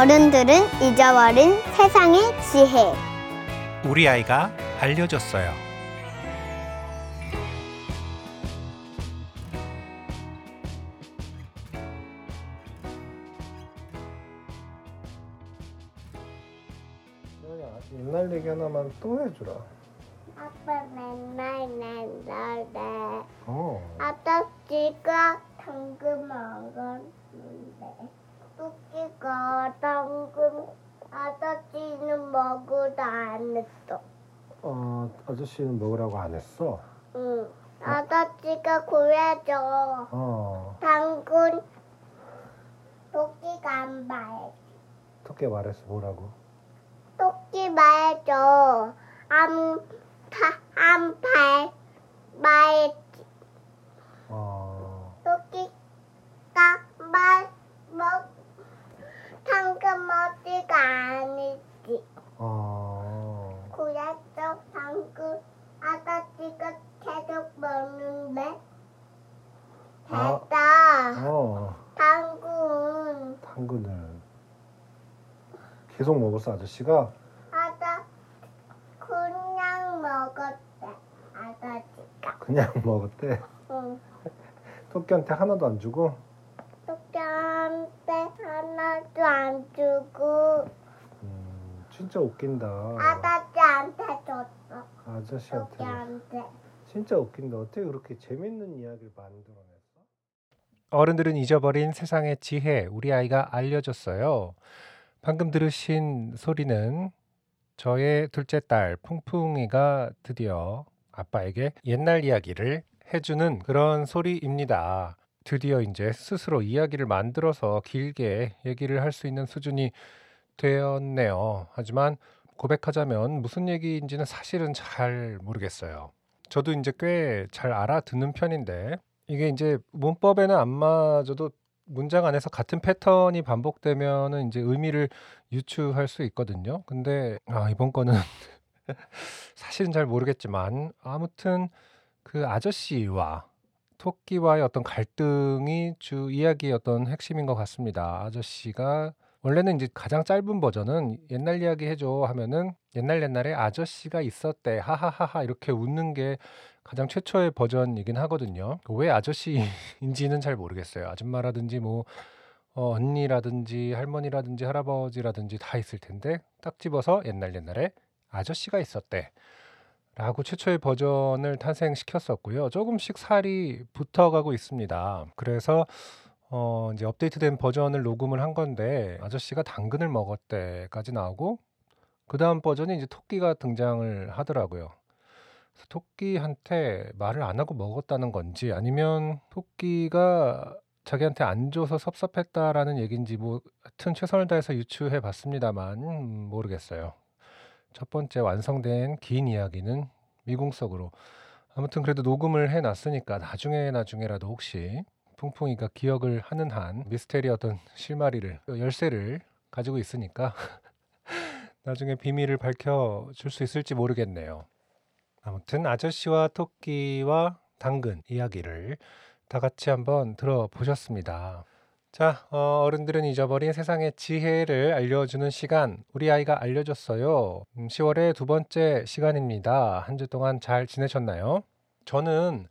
어른들은 잊어버린 세상의 지혜. 우리 아이가 알려줬어요. 옛날 얘기 하나만 또 해주라. 아빠 맨날 맨날 내 어. 아저씨가 당근 먹었는데 토끼가 당근 아저씨는 먹으다 안 했어. 어 아저씨는 먹으라고 안 했어. 응. 아저씨가 구해줘. 어. 당근 토끼가 안 말. 토끼 말했어 뭐라고? 토끼 말줘. 안, 파, 안 발, 말했지. 어. 토끼가 말, 먹, 당근 먹지가 아니지. 어. 그래서 당근 아저씨가 계속 먹는데. 아. 됐다. 어. 당근. 당근을 계속 먹었어 아저씨가. 아저 그냥 먹었대. 아저씨가. 그냥 먹었대. 응. 토끼한테 하나도 안 주고. 주고 음, 진짜 웃긴다. 아저씨한테 줬어. 아저씨한테. 토끼한테. 진짜 웃긴다. 어떻게 그렇게 재밌는 이야기를 만들어냈어? 어른들은 잊어버린 세상의 지혜, 우리 아이가 알려줬어요. 방금 들으신 소리는 저의 둘째 딸 풍풍이가 드디어 아빠에게 옛날 이야기를 해주는 그런 소리입니다. 드디어 이제 스스로 이야기를 만들어서 길게 얘기를 할 수 있는 수준이 되었네요. 하지만 고백하자면 무슨 얘기인지는 사실은 잘 모르겠어요. 저도 이제 꽤 잘 알아듣는 편인데 이게 이제 문법에는 안 맞아도 문장 안에서 같은 패턴이 반복되면은 이제 의미를 유추할 수 있거든요. 근데 아 이번 거는 사실은 잘 모르겠지만 아무튼 그 아저씨와 토끼와의 어떤 갈등이 주 이야기의 어떤 핵심인 것 같습니다. 아저씨가 원래는 이제 가장 짧은 버전은 옛날 이야기 해줘 하면은 옛날 옛날에 아저씨가 있었대 하하하하 이렇게 웃는 게 가장 최초의 버전이긴 하거든요. 왜 아저씨인지는 잘 모르겠어요. 아줌마라든지 뭐 어, 언니라든지 할머니라든지 할아버지라든지 다 있을 텐데 딱 집어서 옛날 옛날에 아저씨가 있었대. 라고 최초의 버전을 탄생시켰었고요. 조금씩 살이 붙어가고 있습니다. 그래서 어, 이제 업데이트된 버전을 녹음을 한 건데 아저씨가 당근을 먹었대까지 나오고 그 다음 버전이 이제 토끼가 등장을 하더라고요. 그래서 토끼한테 말을 안 하고 먹었다는 건지 아니면 토끼가 자기한테 안 줘서 섭섭했다라는 얘기인지 뭐 하여튼 최선을 다해서 유추해 봤습니다만 음, 모르겠어요. 첫 번째 완성된 긴 이야기는 미궁석으로 아무튼 그래도 녹음을 해 놨으니까 나중에 나중에라도 혹시 풍풍이가 기억을 하는 한 미스테리 어떤 실마리를 열쇠를 가지고 있으니까 나중에 비밀을 밝혀 줄 수 있을지 모르겠네요. 아무튼 아저씨와 토끼와 당근 이야기를 다 같이 한번 들어보셨습니다. 자, 어, 어른들은 잊어버린 세상의 지혜를 알려주는 시간, 우리 아이가 알려줬어요. 음, 10월의 두 번째 시간입니다. 한 주 동안 잘 지내셨나요? 저는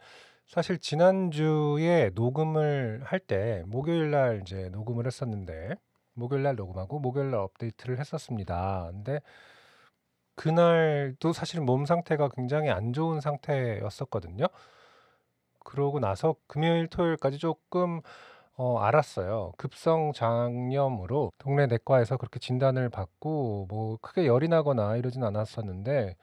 사실 지난주에 녹음을 할 때 목요일 날 이제 녹음을 했었는데 목요일 날 녹음하고 목요일 날 업데이트를 했었습니다. 근데 그날도 사실 몸 상태가 굉장히 안 좋은 상태였었거든요. 그러고 나서 금요일, 토요일까지 조금 어, 알았어요. 급성 장염으로 동네 내과에서 그렇게 진단을 받고 뭐 크게 열이 나거나 이러진 않았었는데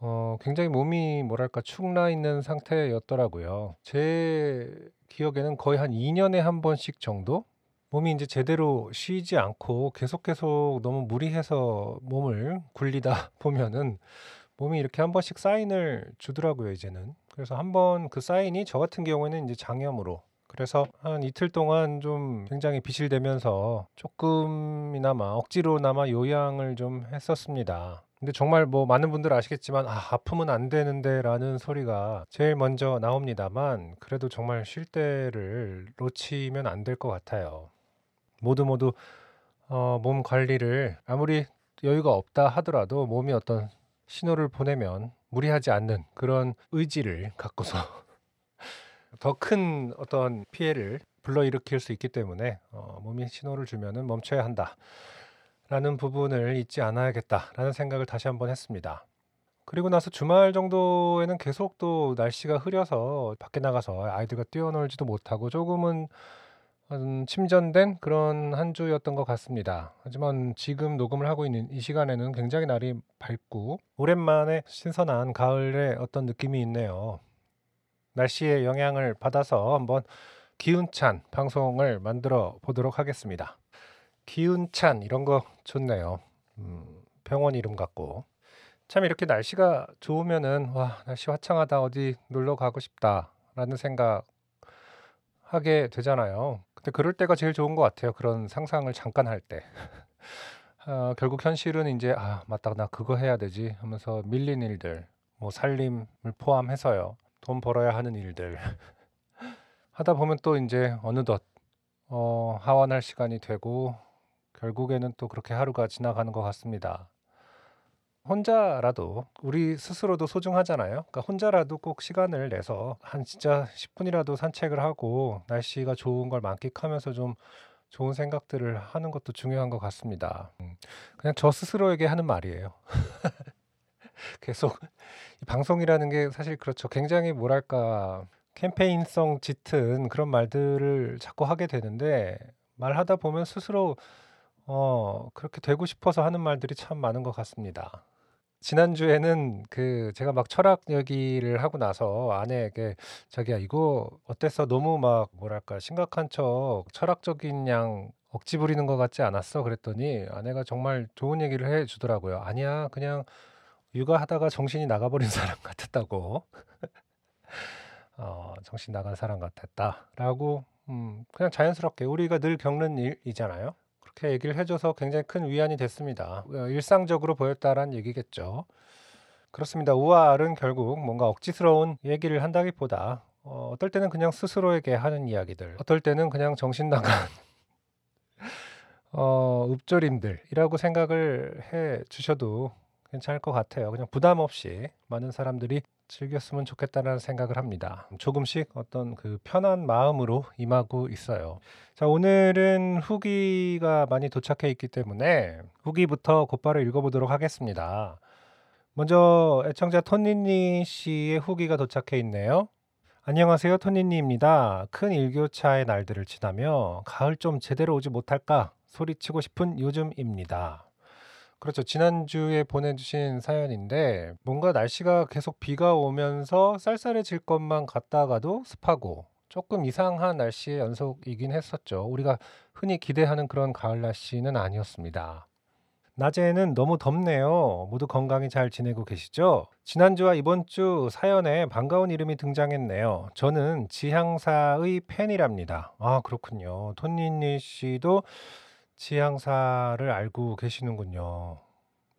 어, 굉장히 몸이 뭐랄까 축나 있는 상태였더라고요. 제 기억에는 거의 한 2년에 한 번씩 정도 몸이 이제 제대로 쉬지 않고 계속 계속 너무 무리해서 몸을 굴리다 보면은 몸이 이렇게 한 번씩 사인을 주더라고요, 이제는. 그래서 한 번 그 사인이 저 같은 경우에는 이제 장염으로 그래서 한 이틀 동안 좀 굉장히 비실대면서 조금이나마 억지로나마 요양을 좀 했었습니다. 근데 정말 뭐 많은 분들 아시겠지만 아, 아프면 안 되는데라는 소리가 제일 먼저 나옵니다만 그래도 정말 쉴 때를 놓치면 안 될 것 같아요. 모두 모두 어, 몸 관리를 아무리 여유가 없다 하더라도 몸이 어떤 신호를 보내면 무리하지 않는 그런 의지를 갖고서 더 큰 어떤 피해를 불러일으킬 수 있기 때문에 어, 몸이 신호를 주면은 멈춰야 한다라는 부분을 잊지 않아야겠다라는 생각을 다시 한번 했습니다. 그리고 나서 주말 정도에는 계속 또 날씨가 흐려서 밖에 나가서 아이들과 뛰어놀지도 못하고 조금은 음, 침전된 그런 한 주였던 것 같습니다. 하지만 지금 녹음을 하고 있는 이 시간에는 굉장히 날이 밝고 오랜만에 신선한 가을의 어떤 느낌이 있네요. 날씨의 영향을 받아서 한번 기운찬 방송을 만들어 보도록 하겠습니다. 기운찬 이런 거 좋네요. 음, 병원 이름 같고 참 이렇게 날씨가 좋으면은 와 날씨 화창하다 어디 놀러 가고 싶다라는 생각 하게 되잖아요. 근데 그럴 때가 제일 좋은 것 같아요. 그런 상상을 잠깐 할 때. 어, 결국 현실은 이제 아 맞다 나 그거 해야 되지 하면서 밀린 일들 뭐 살림을 포함해서요 돈 벌어야 하는 일들 하다 보면 또 이제 어느덧 어, 하원할 시간이 되고 결국에는 또 그렇게 하루가 지나가는 것 같습니다. 혼자라도 우리 스스로도 소중하잖아요. 그러니까 혼자라도 꼭 시간을 내서 한 진짜 10분이라도 산책을 하고 날씨가 좋은 걸 만끽하면서 좀 좋은 생각들을 하는 것도 중요한 것 같습니다. 음, 그냥 저 스스로에게 하는 말이에요. 계속 이 방송이라는 게 사실 그렇죠. 굉장히 뭐랄까 캠페인성 짙은 그런 말들을 자꾸 하게 되는데 말하다 보면 스스로 어, 그렇게 되고 싶어서 하는 말들이 참 많은 것 같습니다. 지난주에는 그 제가 막 철학 얘기를 하고 나서 아내에게 자기야 이거 어땠어? 너무 막 뭐랄까 심각한 척 철학적인 양 억지 부리는 것 같지 않았어? 그랬더니 아내가 정말 좋은 얘기를 해 주더라고요. 아니야, 그냥 육아하다가 정신이 나가버린 사람 같았다고. 어, 정신 나간 사람 같았다라고 음, 그냥 자연스럽게 우리가 늘 겪는 일이잖아요. 그렇게 얘기를 해줘서 굉장히 큰 위안이 됐습니다. 어, 일상적으로 보였다란 얘기겠죠. 그렇습니다. 우아알은 결국 뭔가 억지스러운 얘기를 한다기보다 어, 어떨 때는 그냥 스스로에게 하는 이야기들, 어떨 때는 그냥 정신 나간 어, 읍조림들이라고 생각을 해 주셔도 괜찮을 것 같아요. 그냥 부담 없이 많은 사람들이 즐겼으면 좋겠다는 생각을 합니다. 조금씩 어떤 그 편한 마음으로 임하고 있어요. 자, 오늘은 후기가 많이 도착해 있기 때문에 후기부터 곧바로 읽어보도록 하겠습니다. 먼저 애청자 토니니 씨의 후기가 도착해 있네요. 안녕하세요. 토니니입니다. 큰 일교차의 날들을 지나며 가을 좀 제대로 오지 못할까 소리치고 싶은 요즘입니다. 그렇죠. 지난주에 보내주신 사연인데 뭔가 날씨가 계속 비가 오면서 쌀쌀해질 것만 같다가도 습하고 조금 이상한 날씨의 연속이긴 했었죠. 우리가 흔히 기대하는 그런 가을 날씨는 아니었습니다. 낮에는 너무 덥네요. 모두 건강히 잘 지내고 계시죠? 지난주와 이번 주 사연에 반가운 이름이 등장했네요. 저는 지향사의 팬이랍니다. 아, 그렇군요. 톤니니 씨도 지향사를 알고 계시는군요.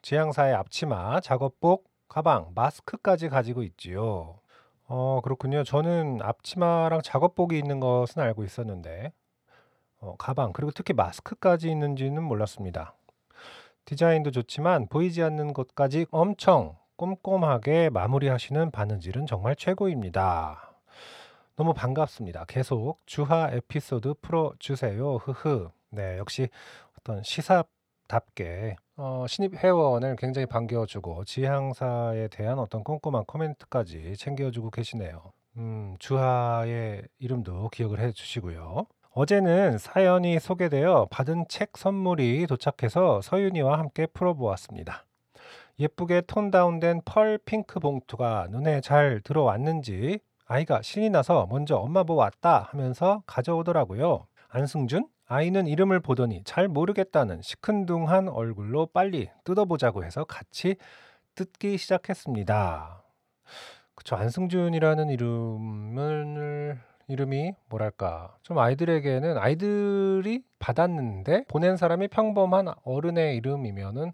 지향사의 앞치마, 작업복, 가방, 마스크까지 가지고 있지요. 어, 그렇군요. 저는 앞치마랑 작업복이 있는 것은 알고 있었는데, 어, 가방, 그리고 특히 마스크까지 있는지는 몰랐습니다. 디자인도 좋지만 보이지 않는 것까지 엄청 꼼꼼하게 마무리하시는 바느질은 정말 최고입니다. 너무 반갑습니다. 계속 주하 에피소드 풀어주세요. 흐흐. 네, 역시 어떤 시사답게 어, 신입 회원을 굉장히 반겨주고 지향사에 대한 어떤 꼼꼼한 코멘트까지 챙겨주고 계시네요. 음, 주하의 이름도 기억을 해주시고요. 어제는 사연이 소개되어 받은 책 선물이 도착해서 서윤이와 함께 풀어보았습니다. 예쁘게 톤 다운된 펄 핑크 봉투가 눈에 잘 들어왔는지 아이가 신이 나서 먼저 엄마 보고 왔다 하면서 가져오더라고요. 안승준? 아이는 이름을 보더니 잘 모르겠다는 시큰둥한 얼굴로 빨리 뜯어보자고 해서 같이 뜯기 시작했습니다. 그쵸, 안승준이라는 이름을 이름이 뭐랄까 좀 아이들에게는 아이들이 받았는데 보낸 사람이 평범한 어른의 이름이면은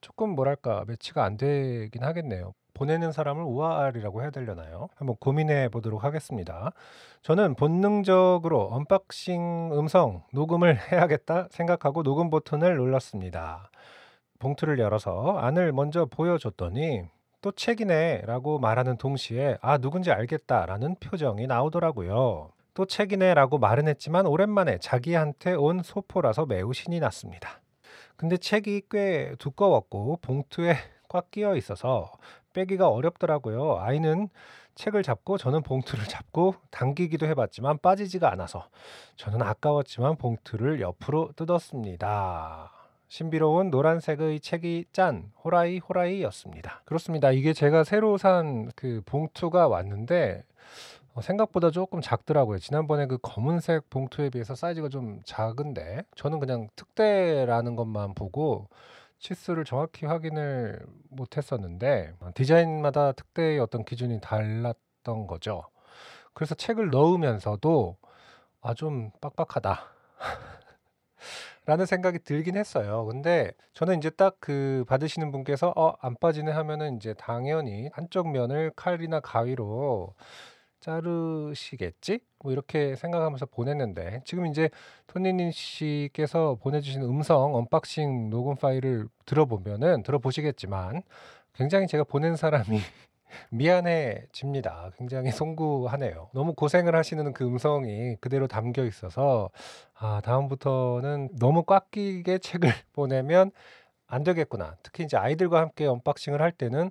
조금 뭐랄까 매치가 안 되긴 하겠네요. 보내는 사람을 우아리라고 해야 되려나요? 한번 고민해 보도록 하겠습니다. 저는 본능적으로 unboxing 음성 녹음을 해야겠다 생각하고 녹음 버튼을 눌렀습니다. 봉투를 열어서 안을 먼저 보여줬더니 또 책이네 라고 말하는 동시에 아 누군지 알겠다라는 표정이 나오더라고요. 또 책이네 라고 말은 했지만 오랜만에 자기한테 온 소포라서 매우 신이 났습니다. 근데 책이 꽤 두꺼웠고 봉투에 꽉 끼어 있어서 빼기가 어렵더라고요. 아이는 책을 잡고 저는 봉투를 잡고 당기기도 해봤지만 빠지지가 않아서 저는 아까웠지만 봉투를 옆으로 뜯었습니다. 신비로운 노란색의 책이 짠 호라이 호라이였습니다. 그렇습니다. 이게 제가 새로 산 그 봉투가 왔는데 어, 생각보다 조금 작더라고요. 지난번에 그 검은색 봉투에 비해서 사이즈가 좀 작은데 저는 그냥 특대라는 것만 보고 치수를 정확히 확인을 못했었는데 어, 디자인마다 특대의 어떤 기준이 달랐던 거죠. 그래서 책을 넣으면서도 아 좀 빡빡하다. 라는 생각이 들긴 했어요. 근데 저는 이제 딱 그 받으시는 분께서 어, 안 빠지네 하면은 이제 당연히 한쪽 면을 칼이나 가위로 자르시겠지? 뭐 이렇게 생각하면서 보냈는데 지금 이제 톤니니 씨께서 보내주신 음성 unboxing 녹음 파일을 들어보면은 들어보시겠지만 굉장히 제가 보낸 사람이 미안해집니다. 굉장히 송구하네요. 너무 고생을 하시는 그 음성이 그대로 담겨 있어서 아, 다음부터는 너무 꽉 끼게 책을 보내면 안 되겠구나. 특히 이제 아이들과 함께 unboxing을 할 때는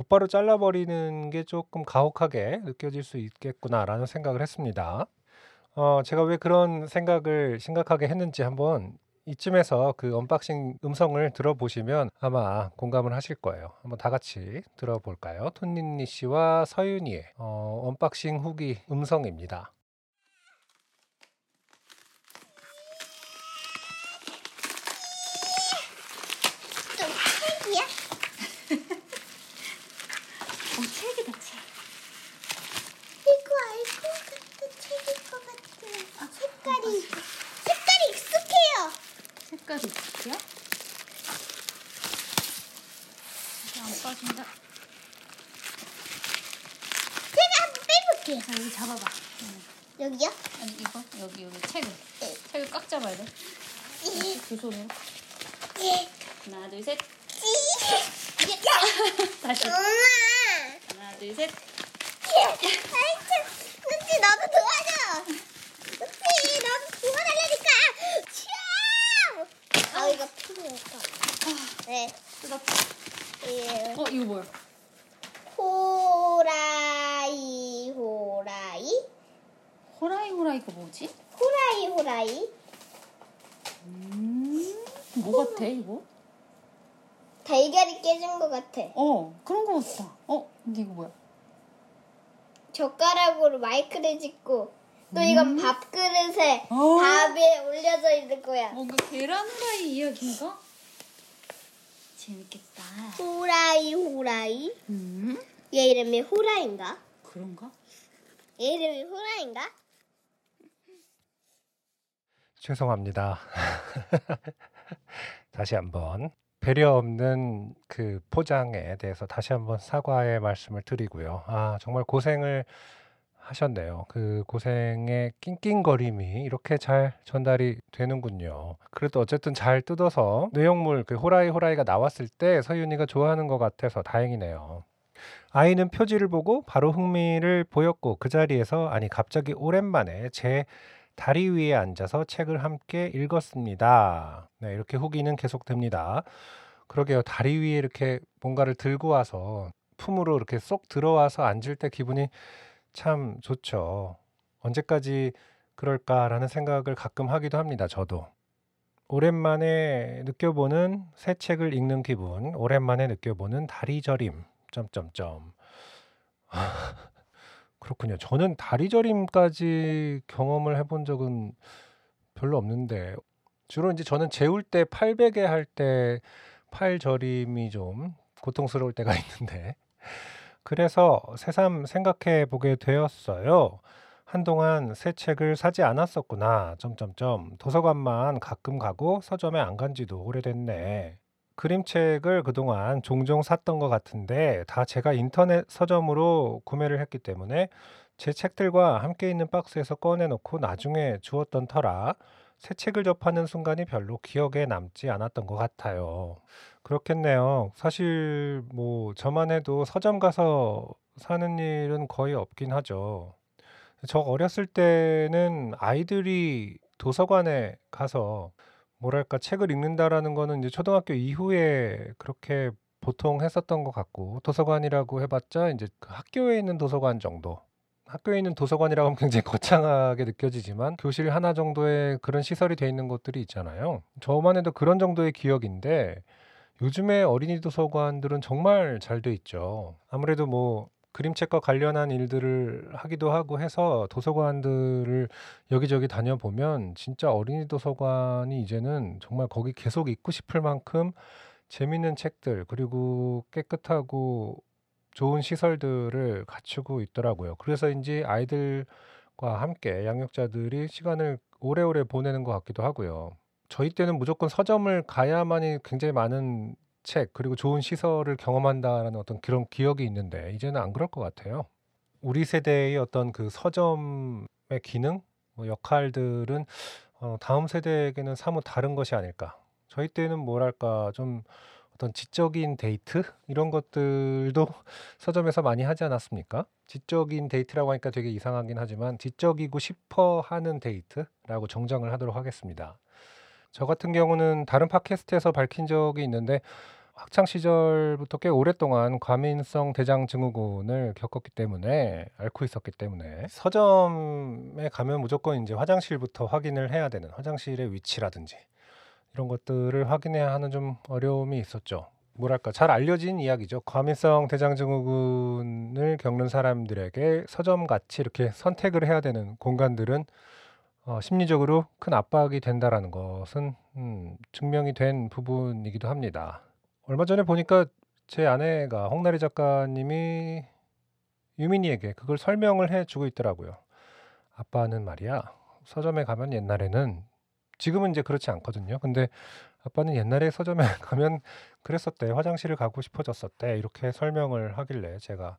곧바로 잘라버리는 게 조금 가혹하게 느껴질 수 있겠구나라는 생각을 했습니다. 어, 제가 왜 그런 생각을 심각하게 했는지 한번 이쯤에서 그 unboxing 음성을 들어보시면 아마 공감을 하실 거예요. 한번 다 같이 들어볼까요? 톤니니 씨와 서윤이의 어, unboxing 후기 음성입니다. 또 책이야? 어, 책이다, 책. 이거 알것 같은 책일 것 같아요. 아, 색깔이 색깔이 익숙해요. 있을게요. 이제 안 빠진다. 제가 한번 빼볼게요. 자, 여기 잡아봐. 응. 여기요? 아니, 이거? 여기, 여기 책을. 네. 책을 꽉 잡아야 돼. 이, 두 손으로. 이, 하나, 둘, 셋. 이. 다시. 엄마. 하나, 둘, 셋. 아이 참, 눈치 너도 도와줘. 눈치 너도 도와달라니까. 차. 아 이거 필요할까? 네. 뜯었다. 예. 어, 이거 뭐야? 호라이 호라이 호라이, 호라이가 뭐지? 호라이 호라이 음, 뭐 같아, 이거? 달걀이 깨진 것 같아. 어, 그런 거 같다. 어, 근데 이거 뭐야? 젓가락으로 마이크를 짚고 또 이건 음. 밥그릇에 어. 밥에 올려져 있는 거야. 뭔가 계란 후라이 이야기인가? 재밌겠다. 호라이 호라이. 음, 얘 이름이 호라인가? 그런가? 얘 이름이 호라인가? 죄송합니다. 다시 한번 배려 없는 그 포장에 대해서 다시 한번 사과의 말씀을 드리고요. 아, 정말 고생을 하셨네요. 그 고생의 낑낑거림이 이렇게 잘 전달이 되는군요. 그래도 어쨌든 잘 뜯어서 내용물 그 호라이 호라이가 나왔을 때 서윤이가 좋아하는 것 같아서 다행이네요. 아이는 표지를 보고 바로 흥미를 보였고 그 자리에서 아니 갑자기 오랜만에 제 다리 위에 앉아서 책을 함께 읽었습니다. 네, 이렇게 후기는 계속됩니다. 그러게요. 다리 위에 이렇게 뭔가를 들고 와서 품으로 이렇게 쏙 들어와서 앉을 때 기분이 참 좋죠. 언제까지 그럴까라는 생각을 가끔 하기도 합니다. 저도. 오랜만에 느껴보는 새 책을 읽는 기분, 오랜만에 느껴보는 다리 저림. 점점점. 그렇군요. 저는 다리 저림까지 경험을 해본 적은 별로 없는데 주로 이제 저는 재울 때 팔 베개 할 때 팔 저림이 좀 고통스러울 때가 있는데 그래서 새삼 생각해 보게 되었어요. 한동안 새 책을 사지 않았었구나. 점점점. 도서관만 가끔 가고 서점에 안 간 지도 오래됐네. 그림책을 그동안 종종 샀던 것 같은데 다 제가 인터넷 서점으로 구매를 했기 때문에 제 책들과 함께 있는 박스에서 꺼내놓고 나중에 주웠던 터라 새 책을 접하는 순간이 별로 기억에 남지 않았던 것 같아요. 그렇겠네요. 사실 뭐 저만 해도 서점 가서 사는 일은 거의 없긴 하죠. 저 어렸을 때는 아이들이 도서관에 가서 뭐랄까 책을 읽는다라는 거는 이제 초등학교 이후에 그렇게 보통 했었던 것 같고 도서관이라고 해봤자 이제 그 학교에 있는 도서관 정도. 학교에 있는 도서관이라고 하면 굉장히 거창하게 느껴지지만 교실 하나 정도의 그런 시설이 돼 있는 곳들이 있잖아요. 저만 해도 그런 정도의 기억인데 요즘에 어린이 도서관들은 정말 잘 돼 있죠. 아무래도 뭐 그림책과 관련한 일들을 하기도 하고 해서 도서관들을 여기저기 다녀보면 진짜 어린이 도서관이 이제는 정말 거기 계속 있고 싶을 만큼 재밌는 책들 그리고 깨끗하고 좋은 시설들을 갖추고 있더라고요. 그래서인지 아이들과 함께 양육자들이 시간을 오래오래 보내는 것 같기도 하고요. 저희 때는 무조건 서점을 가야만이 굉장히 많은 책 그리고 좋은 시설을 경험한다라는 어떤 그런 기억이 있는데 이제는 안 그럴 것 같아요. 우리 세대의 어떤 그 서점의 기능, 뭐 역할들은 어, 다음 세대에게는 사뭇 다른 것이 아닐까. 저희 때는 뭐랄까 좀 어떤 지적인 데이트 이런 것들도 서점에서 많이 하지 않았습니까? 지적인 데이트라고 하니까 되게 이상하긴 하지만 지적이고 싶어 하는 데이트라고 정정을 하도록 하겠습니다. 저 같은 경우는 다른 팟캐스트에서 밝힌 적이 있는데 학창 시절부터 꽤 오랫동안 과민성 대장 증후군을 겪었기 때문에 앓고 있었기 때문에 서점에 가면 무조건 이제 화장실부터 확인을 해야 되는 화장실의 위치라든지 이런 것들을 확인해야 하는 좀 어려움이 있었죠. 뭐랄까 잘 알려진 이야기죠. 과민성 대장 증후군을 겪는 사람들에게 서점 같이 이렇게 선택을 해야 되는 공간들은 어, 심리적으로 큰 압박이 된다라는 것은 음, 증명이 된 부분이기도 합니다. 얼마 전에 보니까 제 아내가 홍나리 작가님이 유민이에게 그걸 설명을 해 주고 있더라고요. 아빠는 말이야 서점에 가면 옛날에는 지금은 이제 그렇지 않거든요. 근데 아빠는 옛날에 서점에 가면 그랬었대. 화장실을 가고 싶어졌었대. 이렇게 설명을 하길래 제가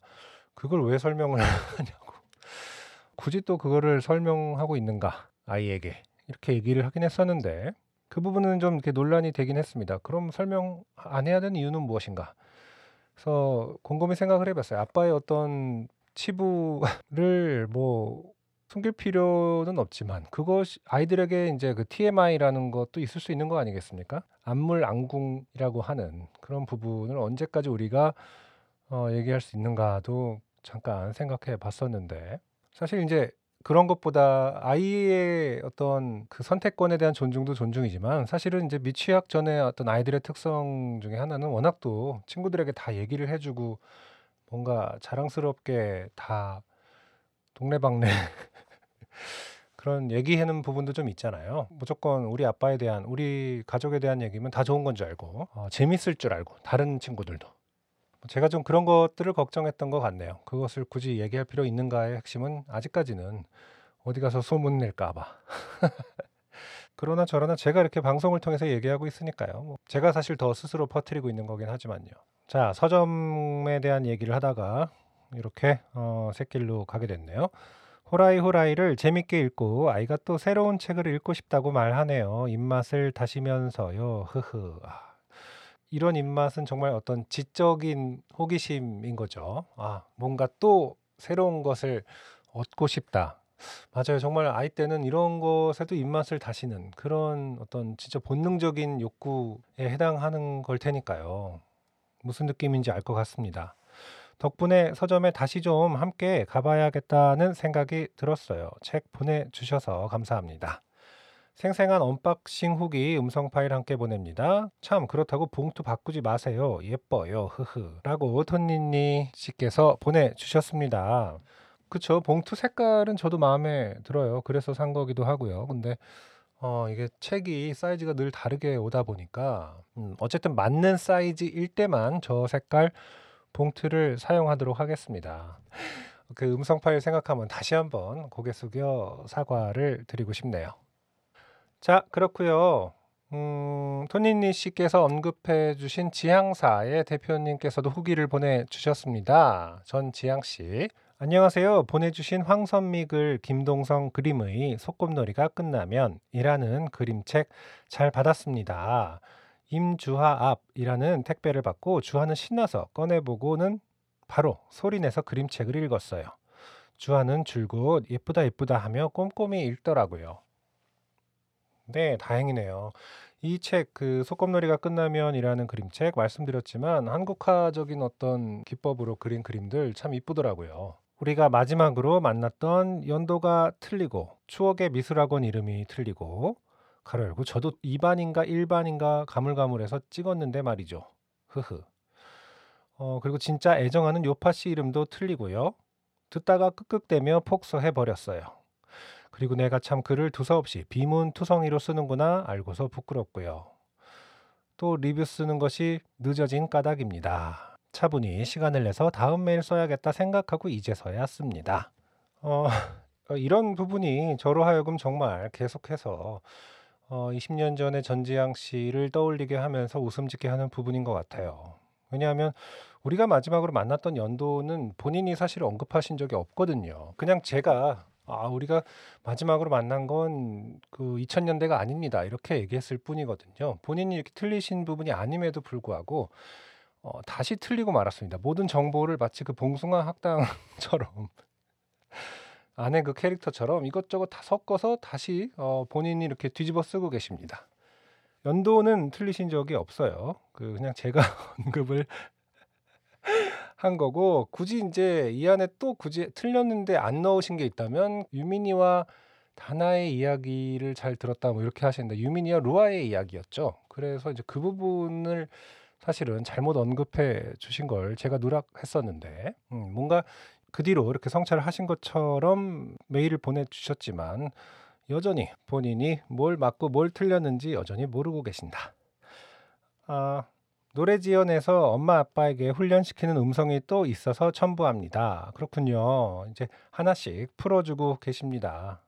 그걸 왜 설명을 하냐고. 굳이 또 그거를 설명하고 있는가 아이에게 이렇게 얘기를 하긴 했었는데 그 부분은 좀 이렇게 논란이 되긴 했습니다. 그럼 설명 안 해야 되는 이유는 무엇인가? 그래서 곰곰이 생각을 해봤어요. 아빠의 어떤 치부를 뭐 숨길 필요는 없지만 그것이 아이들에게 이제 그 TMI라는 것도 있을 수 있는 거 아니겠습니까? 안물 안궁이라고 하는 그런 부분을 언제까지 우리가 어, 얘기할 수 있는가도 잠깐 생각해 봤었는데 사실 이제 그런 것보다 아이의 어떤 그 선택권에 대한 존중도 존중이지만 사실은 이제 미취학 전에 어떤 아이들의 특성 중에 하나는 워낙 또 친구들에게 다 얘기를 해주고 뭔가 자랑스럽게 다 동네방네 그런 얘기하는 부분도 좀 있잖아요. 무조건 우리 아빠에 대한 우리 가족에 대한 얘기면 다 좋은 건 줄 알고 어, 재밌을 줄 알고 다른 친구들도 제가 좀 그런 것들을 걱정했던 것 같네요. 그것을 굳이 얘기할 필요 있는가의 핵심은 아직까지는 어디 가서 소문 낼까 봐. 그러나 저러나 제가 이렇게 방송을 통해서 얘기하고 있으니까요. 뭐 제가 사실 더 스스로 퍼뜨리고 있는 거긴 하지만요. 자, 서점에 대한 얘기를 하다가 이렇게 어, 새길로 가게 됐네요. 호라이 호라이를 재밌게 읽고 아이가 또 새로운 책을 읽고 싶다고 말하네요. 입맛을 다시면서요. 흐흐. 아, 이런 입맛은 정말 어떤 지적인 호기심인 거죠. 아, 뭔가 또 새로운 것을 얻고 싶다. 맞아요. 정말 아이 때는 이런 것에도 입맛을 다시는 그런 어떤 진짜 본능적인 욕구에 해당하는 걸 테니까요. 무슨 느낌인지 알 것 같습니다. 덕분에 서점에 다시 좀 함께 가봐야겠다는 생각이 들었어요. 책 보내주셔서 감사합니다. 생생한 unboxing 후기 음성 파일 함께 보냅니다. 참 그렇다고 봉투 바꾸지 마세요. 예뻐요. 흐흐. 라고 톤니니 씨께서 보내주셨습니다. 그쵸. 봉투 색깔은 저도 마음에 들어요. 그래서 산 거기도 하고요. 근데 어, 이게 책이 사이즈가 늘 다르게 오다 보니까 음, 어쨌든 맞는 사이즈일 때만 저 색깔 봉투를 사용하도록 하겠습니다. 그 음성 파일 생각하면 다시 한번 고개 숙여 사과를 드리고 싶네요. 자, 그렇고요. 음, 토니니 씨께서 언급해 주신 지향사의 대표님께서도 후기를 보내 주셨습니다. 전 지향 씨. 안녕하세요. 보내주신 황선미글 김동성 그림의 소꿉놀이가 끝나면 이라는 그림책 잘 받았습니다. 임주하 앞이라는 택배를 받고 주하는 신나서 꺼내보고는 바로 소리내서 그림책을 읽었어요. 주하는 줄곧 예쁘다 예쁘다 하며 꼼꼼히 읽더라고요. 네, 다행이네요. 이 책, 그 소꿉놀이가 끝나면이라는 그림책 말씀드렸지만 한국화적인 어떤 기법으로 그린 그림들 참 이쁘더라고요. 우리가 마지막으로 만났던 연도가 틀리고 추억의 미술학원 이름이 틀리고 가로 열고 저도 2반인가 1반인가 가물가물해서 찍었는데 말이죠. 흐흐. 어, 그리고 진짜 애정하는 요파 씨 이름도 틀리고요. 듣다가 끄끄대며 폭소해 버렸어요. 그리고 내가 참 글을 두서없이 비문투성이로 쓰는구나 알고서 부끄럽고요. 또 리뷰 쓰는 것이 늦어진 까닭입니다. 차분히 시간을 내서 다음 메일 써야겠다 생각하고 이제서야 씁니다. 어, 어, 이런 부분이 저로 하여금 정말 계속해서 어, 20년 전에 전지양 씨를 떠올리게 하면서 웃음 짓게 하는 부분인 것 같아요. 왜냐하면 우리가 마지막으로 만났던 연도는 본인이 사실 언급하신 적이 없거든요. 그냥 제가 아, 우리가 마지막으로 만난 건 그 2000년대가 아닙니다. 이렇게 얘기했을 뿐이거든요. 본인이 이렇게 틀리신 부분이 아님에도 불구하고 어, 다시 틀리고 말았습니다. 모든 정보를 마치 그 봉숭아 학당처럼 안에 그 캐릭터처럼 이것저것 다 섞어서 다시 어, 본인이 이렇게 뒤집어 쓰고 계십니다. 연도는 틀리신 적이 없어요. 그 그냥 제가 언급을 한 거고 굳이 인제 이 안에 또 굳이 틀렸는데 안 넣으신 게 있다면 유민이와 다나의 이야기를 잘 들었다 뭐 이렇게 하시는데 유민이와 루아의 이야기였죠. 그래서 이제 그 부분을 사실은 잘못 언급해 주신 걸 제가 누락했었는데 음 뭔가 그 뒤로 이렇게 성찰을 하신 것처럼 메일을 보내주셨지만 여전히 본인이 뭘 맞고 뭘 틀렸는지 여전히 모르고 계신다. 아, 노래 지원에서 엄마 아빠에게 훈련시키는 음성이 또 있어서 첨부합니다. 그렇군요. 이제 하나씩 풀어주고 계십니다.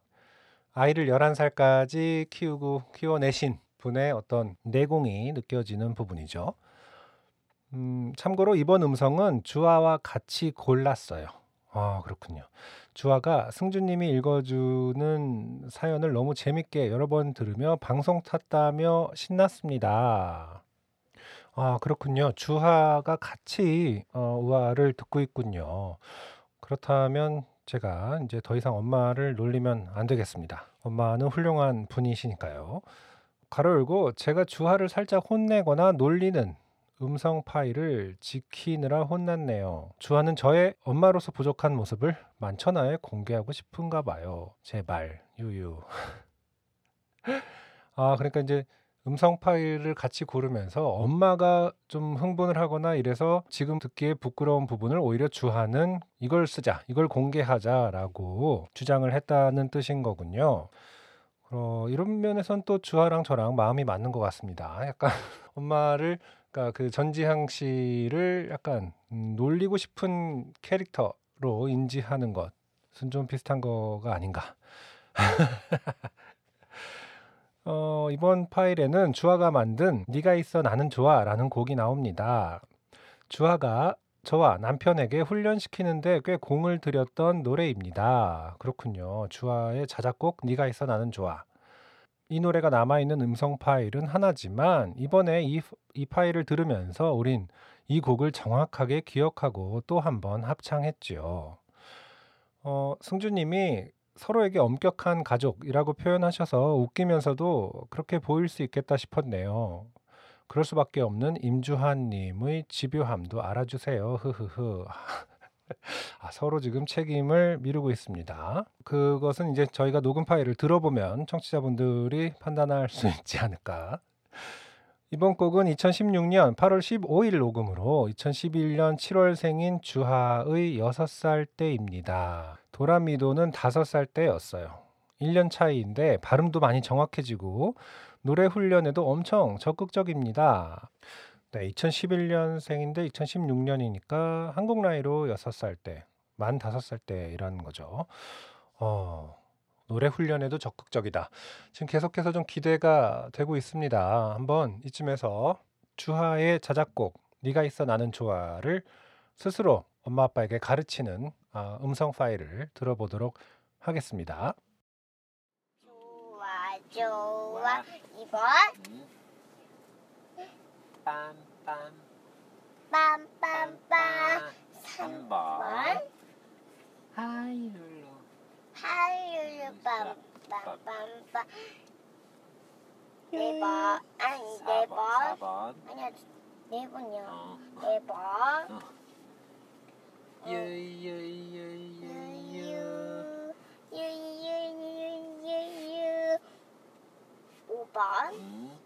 아이를 11살까지 키우고 키워내신 분의 어떤 내공이 느껴지는 부분이죠. 음, 참고로 이번 음성은 주아와 같이 골랐어요. 아, 그렇군요. 주아가 승주님이 읽어주는 사연을 너무 재밌게 여러 번 들으며 방송 탔다며 신났습니다. 아, 그렇군요. 주하가 같이 어, 우아를 듣고 있군요. 그렇다면 제가 이제 더 이상 엄마를 놀리면 안 되겠습니다. 엄마는 훌륭한 분이시니까요. 가로 열고 제가 주하를 살짝 혼내거나 놀리는 음성 파일을 지키느라 혼났네요. 주하는 저의 엄마로서 부족한 모습을 만천하에 공개하고 싶은가 봐요. 제발 유유. 아 그러니까 이제 음성 파일을 같이 고르면서 엄마가 좀 흥분을 하거나 이래서 지금 듣기에 부끄러운 부분을 오히려 주하는 이걸 쓰자, 이걸 공개하자라고 주장을 했다는 뜻인 거군요. 어, 이런 면에선 또 주하랑 저랑 마음이 맞는 것 같습니다. 약간 엄마를 그러니까 그 전지향 씨를 약간 음, 놀리고 싶은 캐릭터로 인지하는 것은 좀 비슷한 거가 아닌가. 어, 이번 파일에는 주아가 만든 네가 있어 나는 좋아라는 곡이 나옵니다. 주아가 저와 남편에게 훈련시키는데 꽤 공을 들였던 노래입니다. 그렇군요. 주아의 자작곡 네가 있어 나는 좋아. 이 노래가 남아있는 음성 파일은 하나지만 이번에 이, 이 파일을 들으면서 우린 이 곡을 정확하게 기억하고 또 한 번 합창했지요. 어, 승주님이 서로에게 엄격한 가족이라고 표현하셔서 웃기면서도 그렇게 보일 수 있겠다 싶었네요. 그럴 수밖에 없는 임주환님의 집요함도 알아주세요. 흐흐흐. 아, 서로 지금 책임을 미루고 있습니다. 그것은 이제 저희가 녹음 파일을 들어보면 청취자분들이 판단할 수 있지 않을까. 이번 곡은 2016년 8월 15일 녹음으로 2011년 7월 생인 주하의 6살 때입니다. 도라미도는 5살 때였어요. 1년 차이인데 발음도 많이 정확해지고 노래 훈련에도 엄청 적극적입니다. 네, 2011년생인데 2016년이니까 한국 나이로 6살 때, 만 5살 때라는 거죠. 어, 노래 훈련에도 적극적이다. 지금 계속해서 좀 기대가 되고 있습니다. 한번 이쯤에서 주하의 자작곡 네가 있어 나는 좋아를 스스로 엄마 아빠에게 가르치는 아, 음성 파일을 들어보도록 하겠습니다. 좋아 좋아 2번 음. 빰빰 빰빰빰 3번 3번 하이룰루 하율 빰빰빰빰 4번 아니 4번 4번 아니야 4번이요 어. 4번 유유유유유 유 유유유유유 5번 음,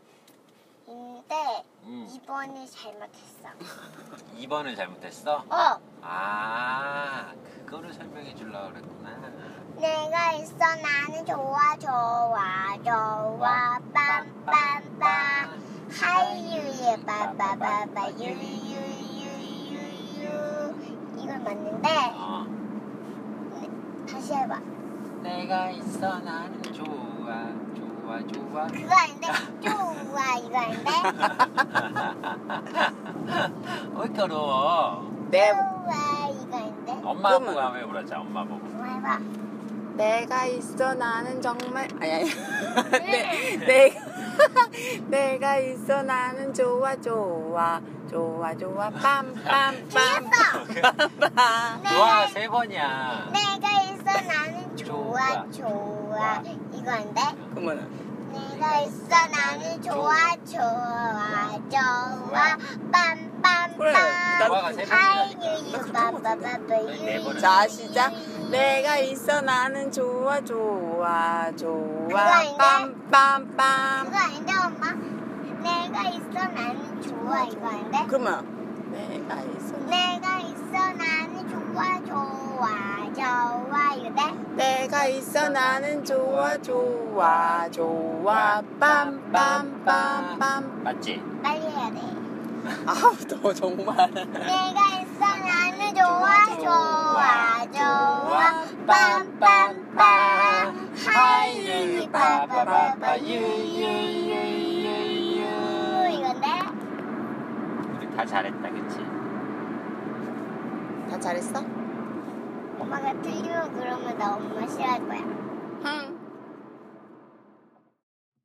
인데 음. 2번을 잘못했어. 2번을 잘못했어? 어. 아 그거를 설명해 주려고 그랬구나. 내가 있어. 나는 좋아 좋아 좋아. 빰빰빰. 하이유유. 빠빠빠빠 유유유유유. 이건 맞는데? 어. 다시 해봐. 내가 있어. 나는 좋아 좋아 좋아. 그거 아닌데? 좋아 이거 아닌데? 왜 이렇게 어려워. 내, 좋아 이거 아닌데? 엄마 그러면- 보고 한번 해보자 엄마 보고. 한번 해봐. 내가 있어 나는 정말 아니 아니. 내, 내가 내가 있어 나는 좋아 좋아. 좋아 좋아. 빰빰빰. 빰빰. 좋아 세 번이야. 내가 있어 나는 좋아 좋아. 좋아 아닌데? 그러면은 내가 있어 나는 좋아 좋아 좋아. 빰빰빰. 그래, 번이라니까. 하이유유 빠빠빠빠 네 번을. 자 시작. 내가 있어 나는 좋아 좋아 좋아. 빰빰빰. 그거 아닌데 엄마? 내가 있어 나는 좋아 이거 아닌데? 그러면 내가 있어. 내가 있어 나는 좋아 좋아 좋아 이거 돼? 내가 있어 나는 좋아 좋아 좋아 빰빰빰빰 맞지? 빨리 해야 돼 아우 너 정말 내가 있어 나는 좋아 좋아 좋아 빰빰빰 하이유유 빠빠빠빠 유유유유유 이건데? 우리 다 잘했다 그치? 다 잘했어? 엄마가 틀리면 그러면 나 엄마 싫어할 거야 응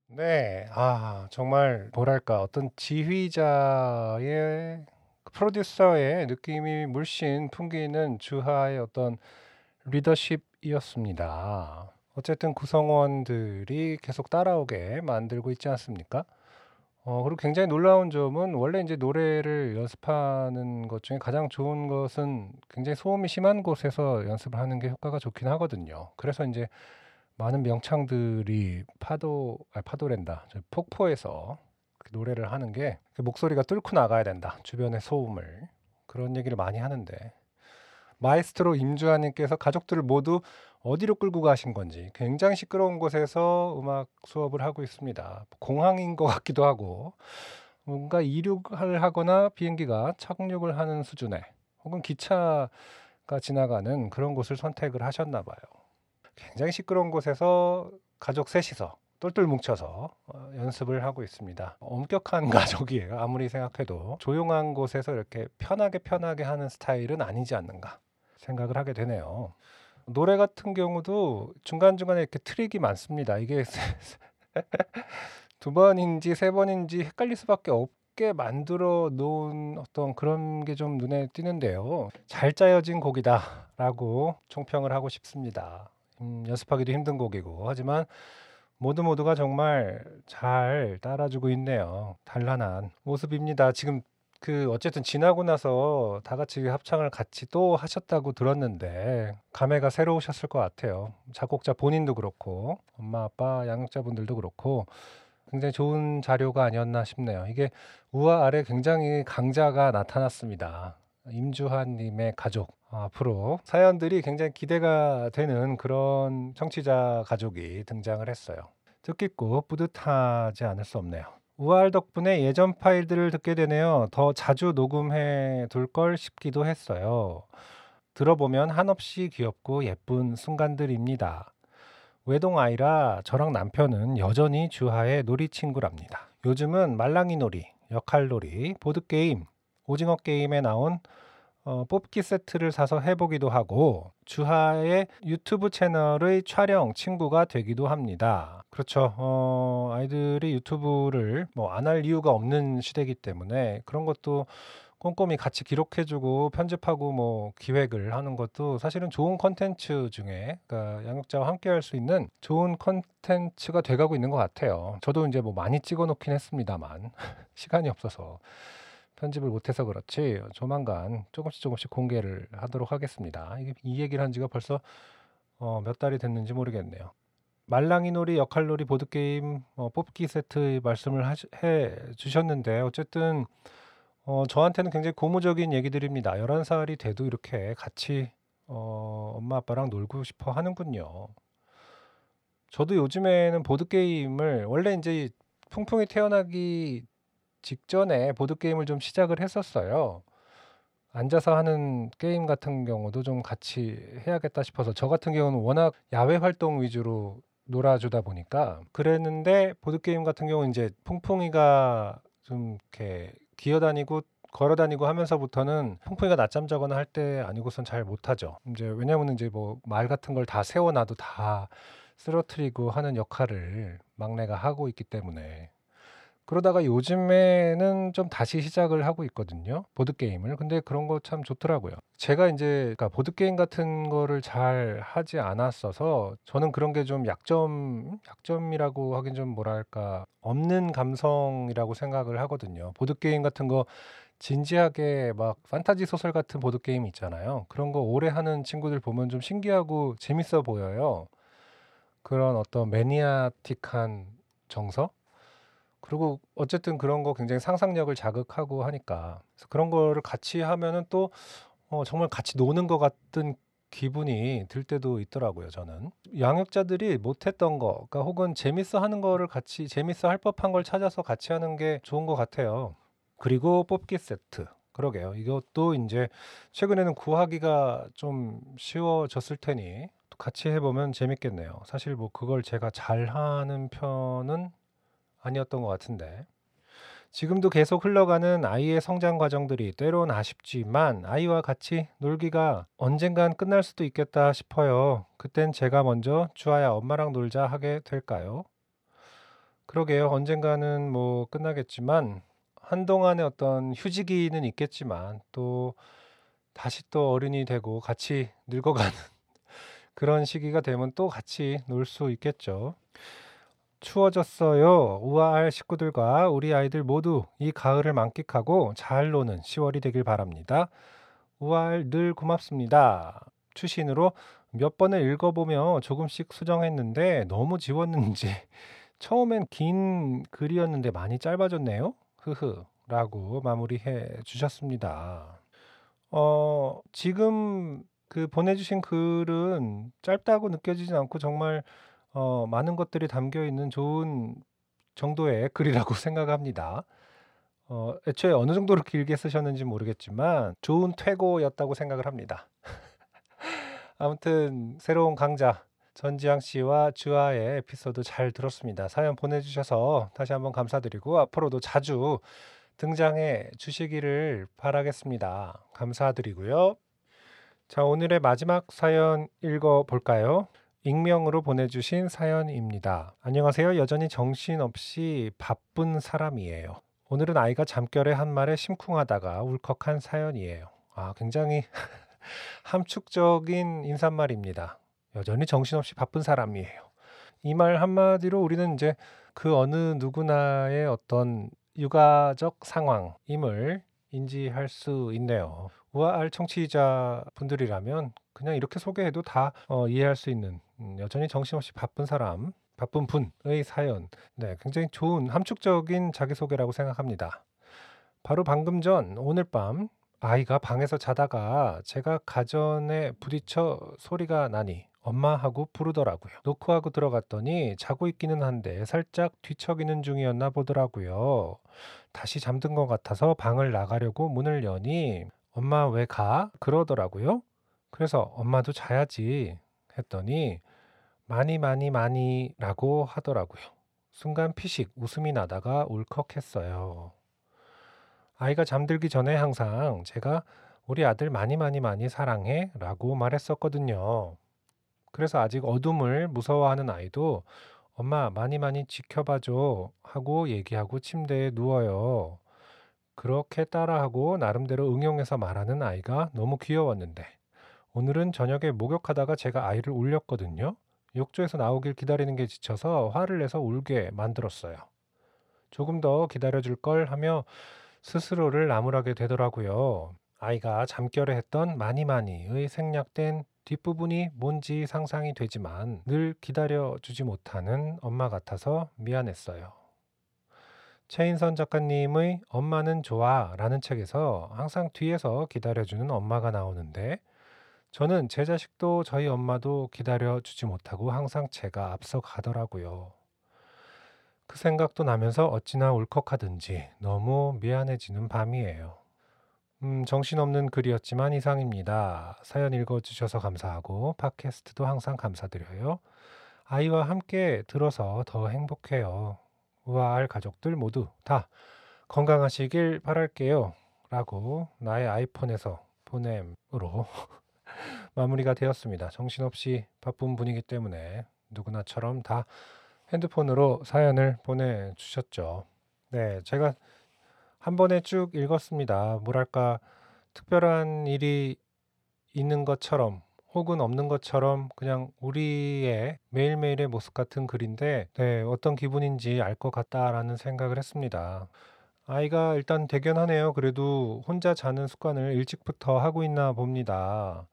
네, 아 정말 뭐랄까 어떤 지휘자의 그 프로듀서의 느낌이 물씬 풍기는 주하의 어떤 리더십이었습니다. 어쨌든 구성원들이 계속 따라오게 만들고 있지 않습니까? 어, 그리고 굉장히 놀라운 점은 원래 이제 노래를 연습하는 것 중에 가장 좋은 것은 굉장히 소음이 심한 곳에서 연습을 하는 게 효과가 좋긴 하거든요. 그래서 이제 많은 명창들이 파도, 아 파도랜다. 저 폭포에서 그렇게 노래를 하는 게 목소리가 뚫고 나가야 된다. 주변의 소음을. 그런 얘기를 많이 하는데 마에스트로 임주환님께서 가족들을 모두 어디로 끌고 가신 건지 굉장히 시끄러운 곳에서 음악 수업을 하고 있습니다. 공항인 것 같기도 하고 뭔가 이륙을 하거나 비행기가 착륙을 하는 수준의 혹은 기차가 지나가는 그런 곳을 선택을 하셨나 봐요. 굉장히 시끄러운 곳에서 가족 셋이서 똘똘 뭉쳐서 어, 연습을 하고 있습니다. 엄격한 가족이에요. 아무리 생각해도 조용한 곳에서 이렇게 편하게 편하게 하는 스타일은 아니지 않는가 생각을 하게 되네요. 노래 같은 경우도 중간중간에 이렇게 트릭이 많습니다. 이게 두 번인지 세 번인지 헷갈릴 수밖에 없게 만들어 놓은 어떤 그런 게 좀 눈에 띄는데요. 잘 짜여진 곡이다라고 총평을 하고 싶습니다. 음, 연습하기도 힘든 곡이고 하지만 모두 모두가 정말 잘 따라주고 있네요. 단란한 모습입니다. 지금 그 어쨌든 지나고 나서 다 같이 합창을 같이 또 하셨다고 들었는데 감회가 새로우셨을 것 같아요. 작곡자 본인도 그렇고 엄마 아빠 양육자분들도 그렇고 굉장히 좋은 자료가 아니었나 싶네요. 이게 우와 아래 굉장히 강자가 나타났습니다. 임주환님의 가족 아, 앞으로 사연들이 굉장히 기대가 되는 그런 청취자 가족이 등장을 했어요. 뜻깊고 뿌듯하지 않을 수 없네요. 우아할 덕분에 예전 파일들을 듣게 되네요. 더 자주 녹음해 둘 걸 싶기도 했어요. 들어보면 한없이 귀엽고 예쁜 순간들입니다. 외동 아이라 저랑 남편은 여전히 주하의 놀이 친구랍니다. 요즘은 말랑이 놀이, 역할 놀이, 보드 게임, 오징어 게임에 나온 어, 뽑기 세트를 사서 해보기도 하고 주하의 유튜브 채널의 촬영 친구가 되기도 합니다. 그렇죠. 어, 아이들이 유튜브를 뭐 안 할 이유가 없는 시대이기 때문에 그런 것도 꼼꼼히 같이 기록해주고 편집하고 뭐 기획을 하는 것도 사실은 좋은 컨텐츠 중에 그러니까 양육자와 함께 할 수 있는 좋은 컨텐츠가 돼가고 있는 것 같아요. 저도 이제 뭐 많이 찍어놓긴 했습니다만 시간이 없어서 편집을 못해서 그렇지 조만간 조금씩 조금씩 공개를 하도록 하겠습니다. 이 얘기를 한 지가 벌써 어, 몇 달이 됐는지 모르겠네요. 말랑이 놀이, 역할 놀이, 보드 게임, 어, 뽑기 세트 말씀을 하시- 해 주셨는데 어쨌든 어, 저한테는 굉장히 고무적인 얘기들입니다. 11살이 돼도 이렇게 같이 어, 엄마 아빠랑 놀고 싶어 하는군요. 저도 요즘에는 보드 게임을 원래 이제 풍풍이 태어나기 직전에 보드 게임을 좀 시작을 했었어요. 앉아서 하는 게임 같은 경우도 좀 같이 해야겠다 싶어서 저 같은 경우는 워낙 야외 활동 위주로 놀아주다 보니까 그랬는데 보드 게임 같은 경우는 이제 풍풍이가 좀 이렇게 기어다니고 걸어다니고 하면서부터는 풍풍이가 낮잠 자거나 할 때 아니고선 잘 못하죠. 이제 왜냐면 이제 뭐 말 같은 걸 다 세워놔도 다 쓰러뜨리고 하는 역할을 막내가 하고 있기 때문에 그러다가 요즘에는 좀 다시 시작을 하고 있거든요. 보드 게임을. 근데 그런 거 참 좋더라고요. 제가 이제 그러니까 보드 게임 같은 거를 잘 하지 않았어서 저는 그런 게 좀 약점 약점이라고 하긴 좀 뭐랄까 없는 감성이라고 생각을 하거든요. 보드 게임 같은 거 진지하게 막 판타지 소설 같은 보드 게임 있잖아요. 그런 거 오래 하는 친구들 보면 좀 신기하고 재밌어 보여요. 그런 어떤 매니아틱한 정서? 그리고 어쨌든 그런 거 굉장히 상상력을 자극하고 하니까 그래서 그런 거를 같이 하면은 또 어, 정말 같이 노는 것 같은 기분이 들 때도 있더라고요, 저는. 양육자들이 못했던 거, 그러니까 혹은 재밌어 하는 거를 같이 재밌어 할 법한 걸 찾아서 같이 하는 게 좋은 것 같아요. 그리고 뽑기 세트. 그러게요. 이것도 이제 최근에는 구하기가 좀 쉬워졌을 테니 또 같이 해보면 재밌겠네요. 사실 뭐 그걸 제가 잘하는 편은 아니었던 것 같은데. 지금도 계속 흘러가는 아이의 성장 과정들이 때론 아쉽지만 아이와 같이 놀기가 언젠간 끝날 수도 있겠다 싶어요. 그땐 제가 먼저 주아야 엄마랑 놀자 하게 될까요? 그러게요. 언젠가는 뭐 끝나겠지만 한동안의 어떤 휴지기는 있겠지만 또 다시 또 어른이 되고 같이 늙어가는 그런 시기가 되면 또 같이 놀 수 있겠죠. 추워졌어요. 우아할 식구들과 우리 아이들 모두 이 가을을 만끽하고 잘 노는 10월이 되길 바랍니다. 우아할 늘 고맙습니다. 추신으로 몇 번을 읽어보며 조금씩 수정했는데 너무 지웠는지 처음엔 긴 글이었는데 많이 짧아졌네요. 흐흐 라고 마무리해 주셨습니다. 어, 지금 그 보내주신 글은 짧다고 느껴지진 않고 정말 어, 많은 것들이 담겨 있는 좋은 정도의 글이라고 생각합니다. 어, 애초에 어느 정도로 길게 쓰셨는지 모르겠지만 좋은 퇴고였다고 생각을 합니다. 아무튼 새로운 강자 전지향 씨와 주아의 에피소드 잘 들었습니다. 사연 보내주셔서 다시 한번 감사드리고 앞으로도 자주 등장해 주시기를 바라겠습니다. 감사드리고요. 자, 오늘의 마지막 사연 읽어 볼까요? 익명으로 보내주신 사연입니다. 안녕하세요. 여전히 정신없이 바쁜 사람이에요. 오늘은 아이가 잠결에 한 말에 심쿵하다가 울컥한 사연이에요. 아, 굉장히 함축적인 인사말입니다. 여전히 정신없이 바쁜 사람이에요. 이 말 한마디로 우리는 이제 그 어느 누구나의 어떤 육아적 상황임을 인지할 수 있네요. 우아할 청취자 분들이라면 그냥 이렇게 소개해도 다 어, 이해할 수 있는 음, 여전히 정신없이 바쁜 사람, 바쁜 분의 사연. 네, 굉장히 좋은 함축적인 자기소개라고 생각합니다. 바로 방금 전 오늘 밤 아이가 방에서 자다가 제가 가전에 부딪혀 소리가 나니 엄마 하고 부르더라고요. 노크 하고 들어갔더니 자고 있기는 한데 살짝 뒤척이는 중이었나 보더라고요. 다시 잠든 것 같아서 방을 나가려고 문을 여니 엄마 왜 가? 그러더라고요. 그래서 엄마도 자야지 했더니 많이 많이 많이라고 하더라고요. 순간 피식 웃음이 나다가 울컥했어요. 아이가 잠들기 전에 항상 제가 우리 아들 많이 많이 많이 사랑해 라고 말했었거든요. 그래서 아직 어둠을 무서워하는 아이도 엄마 많이 많이 지켜봐줘 하고 얘기하고 침대에 누워요. 그렇게 따라하고 나름대로 응용해서 말하는 아이가 너무 귀여웠는데 오늘은 저녁에 목욕하다가 제가 아이를 울렸거든요. 욕조에서 나오길 기다리는 게 지쳐서 화를 내서 울게 만들었어요. 조금 더 기다려줄 걸 하며 스스로를 나무라게 되더라고요. 아이가 잠결에 했던 많이의 생략된 뒷부분이 뭔지 상상이 되지만 늘 기다려주지 못하는 엄마 같아서 미안했어요. 최인선 작가님의 엄마는 좋아 라는 책에서 항상 뒤에서 기다려주는 엄마가 나오는데 저는 제 자식도 저희 엄마도 기다려 주지 못하고 항상 제가 앞서 가더라고요. 그 생각도 나면서 어찌나 울컥하든지 너무 미안해지는 밤이에요. 음, 정신없는 글이었지만 이상입니다. 사연 읽어주셔서 감사하고 팟캐스트도 항상 감사드려요. 아이와 함께 들어서 더 행복해요. 우아할 가족들 모두 다 건강하시길 바랄게요. 라고 나의 아이폰에서 보냄으로 마무리가 되었습니다. 정신없이 바쁜 분이기 때문에 누구나처럼 다 핸드폰으로 사연을 보내주셨죠. 네, 제가 한 번에 쭉 읽었습니다. 뭐랄까, 특별한 일이 있는 것처럼 혹은 없는 것처럼 그냥 우리의 매일매일의 모습 같은 글인데, 네, 어떤 기분인지 알 것 같다라는 생각을 했습니다. 아이가 일단 대견하네요. 그래도 혼자 자는 습관을 일찍부터 하고 있나 봅니다.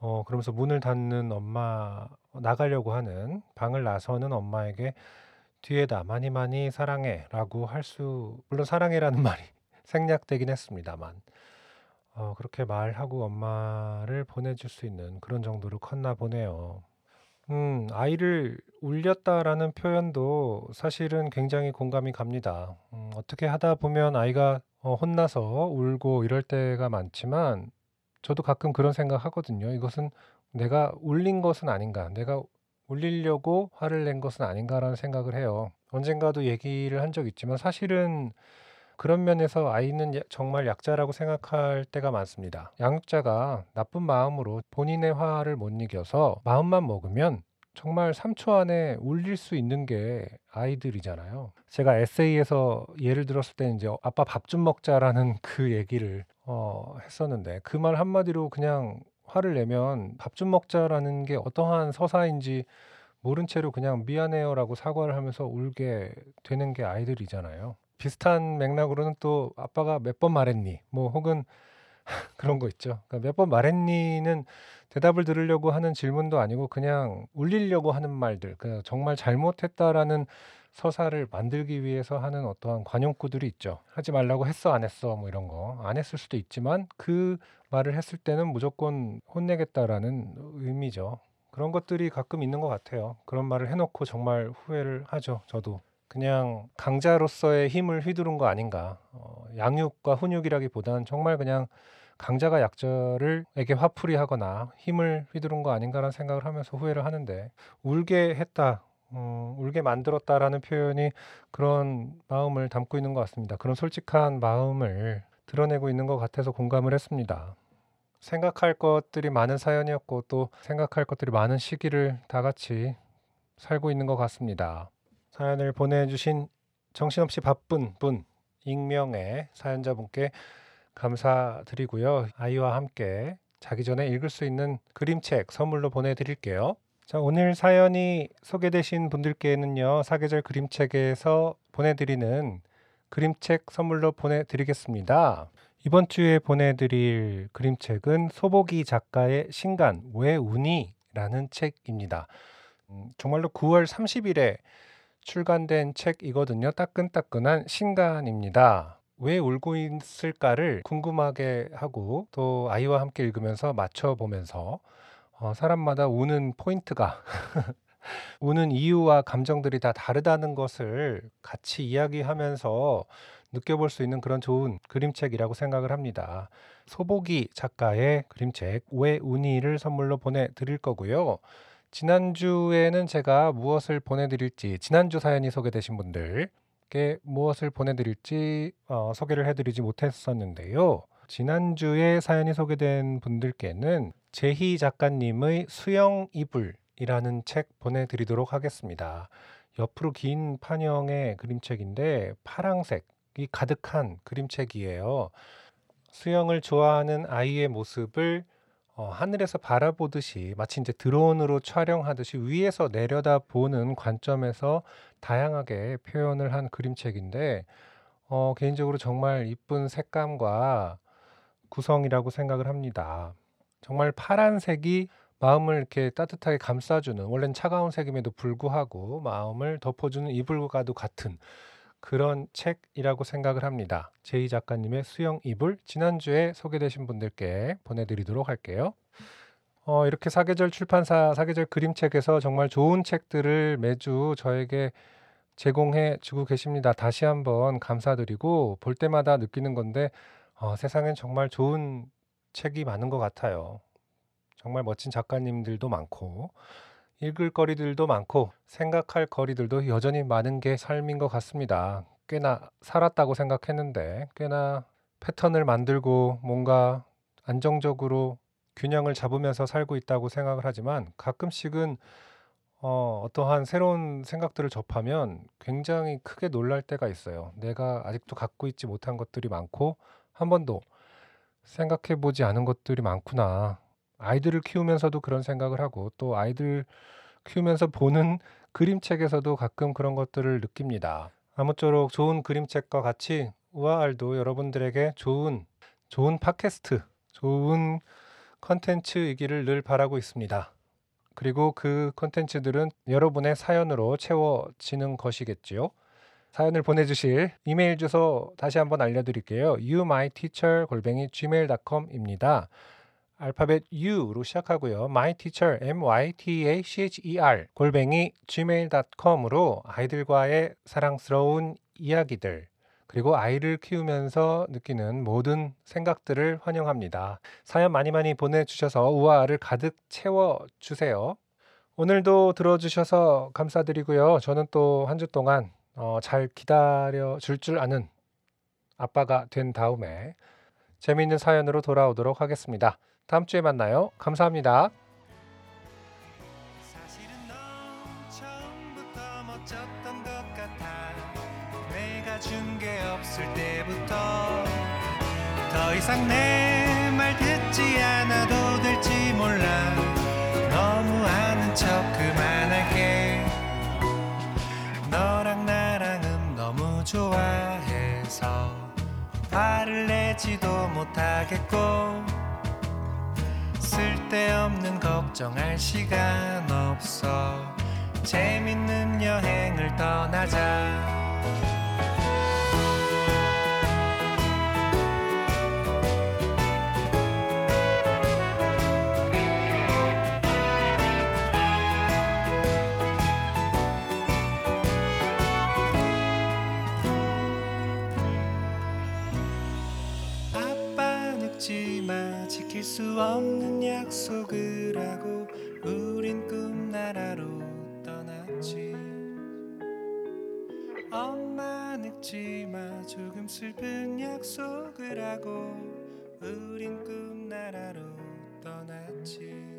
어, 그러면서 문을 닫는 엄마, 나가려고 하는 방을 나서는 엄마에게 뒤에다 많이 많이 사랑해 라고 할 수, 물론 사랑해라는 말이 생략되긴 했습니다만, 어, 그렇게 말하고 엄마를 보내줄 수 있는 그런 정도로 컸나 보네요. 음, 아이를 울렸다라는 표현도 사실은 굉장히 공감이 갑니다. 음, 어떻게 하다 보면 아이가 어, 혼나서 울고 이럴 때가 많지만, 저도 가끔 그런 생각 하거든요. 이것은 내가 울린 것은 아닌가, 내가 울리려고 화를 낸 것은 아닌가라는 생각을 해요. 언젠가도 얘기를 한 적 있지만 사실은 그런 면에서 아이는 야- 정말 약자라고 생각할 때가 많습니다. 양육자가 나쁜 마음으로 본인의 화를 못 이겨서 마음만 먹으면 정말 3초 안에 울릴 수 있는 게 아이들이잖아요. 제가 에세이에서 예를 들었을 때 이제 아빠 밥 좀 먹자라는 그 얘기를 어, 했었는데 그 말 한마디로 그냥 화를 내면 밥 좀 먹자라는 게 어떠한 서사인지 모른 채로 그냥 미안해요라고 사과를 하면서 울게 되는 게 아이들이잖아요. 비슷한 맥락으로는 또 아빠가 몇 번 말했니? 뭐 혹은 그런 거 있죠. 몇번 말했니는 대답을 들으려고 하는 질문도 아니고 그냥 울리려고 하는 말들, 그 정말 잘못했다라는 서사를 만들기 위해서 하는 어떠한 관용구들이 있죠. 하지 말라고 했어, 안 했어, 뭐 이런 거. 안 했을 수도 있지만 그 말을 했을 때는 무조건 혼내겠다라는 의미죠. 그런 것들이 가끔 있는 것 같아요. 그런 말을 해놓고 정말 후회를 하죠. 저도. 그냥 강자로서의 힘을 휘두른 거 아닌가. 어, 양육과 훈육이라기보다는 정말 그냥 강자가 약자를에게 화풀이 하거나 힘을 휘두른 거 아닌가라는 생각을 하면서 후회를 하는데 울게 했다, 어, 울게 만들었다라는 표현이 그런 마음을 담고 있는 것 같습니다. 그런 솔직한 마음을 드러내고 있는 것 같아서 공감을 했습니다. 생각할 것들이 많은 사연이었고 또 생각할 것들이 많은 시기를 다 같이 살고 있는 것 같습니다. 사연을 보내주신 정신없이 바쁜 분 익명의 사연자분께 감사드리고요. 아이와 함께 자기 전에 읽을 수 있는 그림책 선물로 보내드릴게요. 자, 오늘 사연이 소개되신 분들께는요, 사계절 그림책에서 보내드리는 그림책 선물로 보내드리겠습니다. 이번 주에 보내드릴 그림책은 소보기 작가의 신간 왜 우니? 라는 책입니다. 음, 정말로 9월 30일에 출간된 책이거든요. 따끈따끈한 신간입니다. 왜 울고 있을까를 궁금하게 하고 또 아이와 함께 읽으면서 맞춰보면서 어, 사람마다 우는 포인트가 우는 이유와 감정들이 다 다르다는 것을 같이 이야기하면서 느껴볼 수 있는 그런 좋은 그림책이라고 생각을 합니다. 소보기 작가의 그림책 왜 우니를 선물로 보내드릴 거고요. 지난주에는 제가 무엇을 보내드릴지 지난주 사연이 소개되신 분들께 무엇을 보내드릴지 어, 소개를 해드리지 못했었는데요. 지난주에 사연이 소개된 분들께는 제희 작가님의 수영 이불이라는 책 보내드리도록 하겠습니다. 옆으로 긴 판형의 그림책인데 파랑색이 가득한 그림책이에요. 수영을 좋아하는 아이의 모습을 어, 하늘에서 바라보듯이 마치 이제 드론으로 촬영하듯이 위에서 내려다보는 관점에서 다양하게 표현을 한 그림책인데 어, 개인적으로 정말 이쁜 색감과 구성이라고 생각을 합니다. 정말 파란색이 마음을 이렇게 따뜻하게 감싸주는 원래는 차가운 색임에도 불구하고 마음을 덮어주는 이불과도 같은 그런 책이라고 생각을 합니다. 제이 작가님의 수영 이불 지난주에 소개되신 분들께 보내드리도록 할게요. 어, 이렇게 사계절 출판사 사계절 그림책에서 정말 좋은 책들을 매주 저에게 제공해 주고 계십니다. 다시 한번 감사드리고 볼 때마다 느끼는 건데 어, 세상엔 정말 좋은 책이 많은 것 같아요. 정말 멋진 작가님들도 많고 읽을 거리들도 많고 생각할 거리들도 여전히 많은 게 삶인 것 같습니다. 꽤나 살았다고 생각했는데 꽤나 패턴을 만들고 뭔가 안정적으로 균형을 잡으면서 살고 있다고 생각을 하지만 가끔씩은 어, 어떠한 새로운 생각들을 접하면 굉장히 크게 놀랄 때가 있어요. 내가 아직도 갖고 있지 못한 것들이 많고 한 번도 생각해 보지 않은 것들이 많구나. 아이들을 키우면서도 그런 생각을 하고 또 아이들 키우면서 보는 그림책에서도 가끔 그런 것들을 느낍니다. 아무쪼록 좋은 그림책과 같이 우아알도 여러분들에게 좋은 좋은 팟캐스트, 좋은 컨텐츠이기를 늘 바라고 있습니다. 그리고 그 컨텐츠들은 여러분의 사연으로 채워지는 것이겠지요. 사연을 보내주실 이메일 주소 다시 한번 알려드릴게요. youmyteacher 골뱅이 gmail.com입니다. 알파벳 U로 시작하고요. myteacher, m-y-t-a-c-h-e-r 골뱅이 gmail.com으로 아이들과의 사랑스러운 이야기들 그리고 아이를 키우면서 느끼는 모든 생각들을 환영합니다. 사연 많이 많이 보내주셔서 우아를 가득 채워주세요. 오늘도 들어주셔서 감사드리고요. 저는 또 한 주 동안 어, 잘 기다려 줄 줄 아는 아빠가 된 다음에 재미있는 사연으로 돌아오도록 하겠습니다. 다음 주에 만나요. 감사합니다. 더 이상 내 말 듣지 않아도 될지 몰라 너무 아는 척 좋아해서 화를 내지도 못하겠고 쓸데없는 걱정할 시간 없어 재밌는 여행을 떠나자 수 없는 약속을 하고 우린 꿈나라로 떠났지. 엄마 늙지 마 조금 슬픈 약속을 하고 우린 꿈나라로 떠났지